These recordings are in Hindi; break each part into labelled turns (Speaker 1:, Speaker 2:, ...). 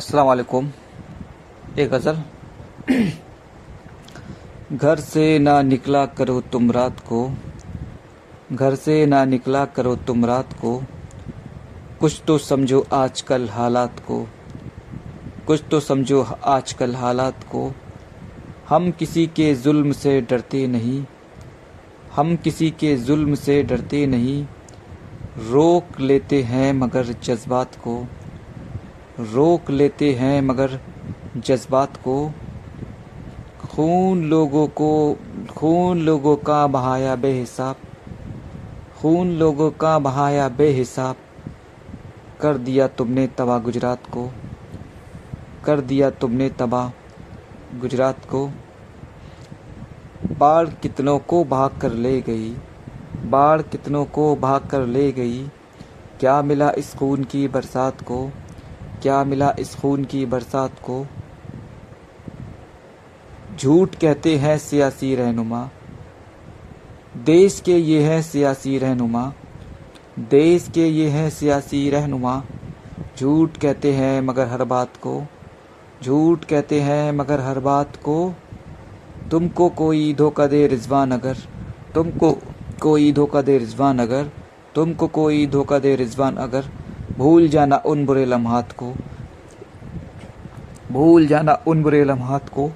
Speaker 1: अस्सलाम वालेकुम एक गज़ल घर से ना निकला करो तुम रात को घर से ना निकला करो तुम रात को कुछ तो समझो आजकल हालात को कुछ तो समझो आजकल हालात को हम किसी के जुल्म से डरते नहीं हम किसी के जुल्म से डरते नहीं रोक लेते हैं मगर जज्बात को रोक लेते हैं, मगर जज्बात को, खून लोगों को, खून लोगों का बहाया बेहिसाब, खून लोगों का बहाया बेहिसाब, कर दिया तुमने तबाह गुजरात को, कर दिया तुमने तबाह गुजरात को। बाढ़ कितनों को भाग कर ले गई, बाढ़ कितनों को भाग कर ले गई, क्या मिला इस खून की बरसात को? क्या मिला इस खून की बरसात को? झूठ कहते हैं सियासी रहनुमा। देश के ये हैं सियासी रहनुमा। देश के ये हैं सियासी रहनुमा। झूठ कहते हैं मगर हर बात को। झूठ कहते हैं मगर हर बात को। तुमको कोई धोखा दे रिजवान अगर। तुमको कोई धोखा दे रिजवान अगर। तुमको कोई धोखा दे रिजवान अगर। भूल जाना उन बुरे लम्हात को। भूल जाना उन बुरे लम्हात को।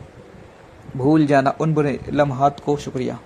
Speaker 1: भूल जाना उन बुरे लम्हात को, शुक्रिया।